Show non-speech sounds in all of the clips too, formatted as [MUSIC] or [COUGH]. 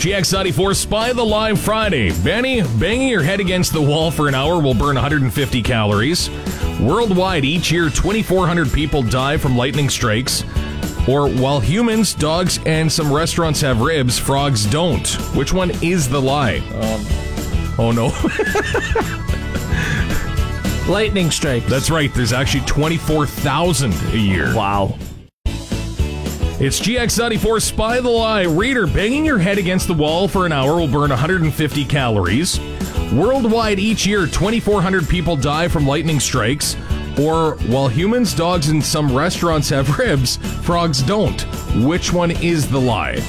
GX94 Spy the Lie Friday. Benny, banging your head against the wall for an hour will burn 150 calories. Worldwide, each year, 2,400 people die from lightning strikes. Or while humans, dogs, and some restaurants have ribs, frogs don't. Which one is the lie? Um, oh no. [LAUGHS] Lightning strikes. That's right, there's actually 24,000 a year. Wow. It's GX94 Spy the Lie. Reader, banging your head against the wall for an hour will burn 150 calories. Worldwide, each year, 2,400 people die from lightning strikes. Or while humans, dogs, and some restaurants have [LAUGHS] ribs, frogs don't. Which one is the lie?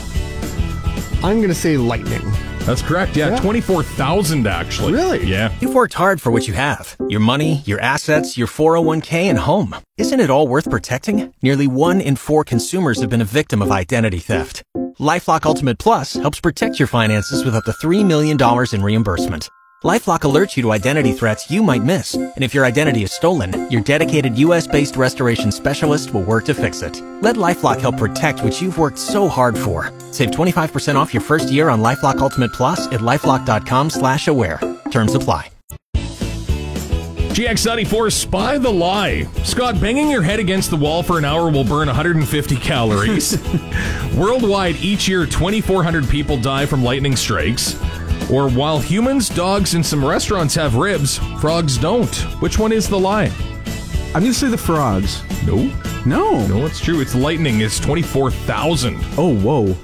I'm going to say lightning. That's correct. Yeah, Yeah. 24,000 actually. Really? Yeah. You've worked hard for what you have your money, your assets, your 401k, and home. Isn't it all worth protecting? Nearly one in four consumers have been a victim of identity theft. Lifelock Ultimate Plus helps protect your finances with up to $3 million in reimbursement. LifeLock alerts you to identity threats you might miss. And if your identity is stolen, your dedicated US-based restoration specialist will work to fix it. Let LifeLock help protect what you've worked so hard for. Save 25% off your first year on LifeLock Ultimate Plus at LifeLock.com slash aware. Terms apply. GX94 Spy the Lie. Scott, banging your head against the wall for an hour will burn 150 calories. [LAUGHS] Worldwide, each year, 2,400 people die from lightning strikes. Or while humans, dogs, and some restaurants have ribs, frogs don't. Which one is the lie? I'm going to say the frogs. No. No. No, it's true. It's lightning. It's 24,000. Oh, whoa.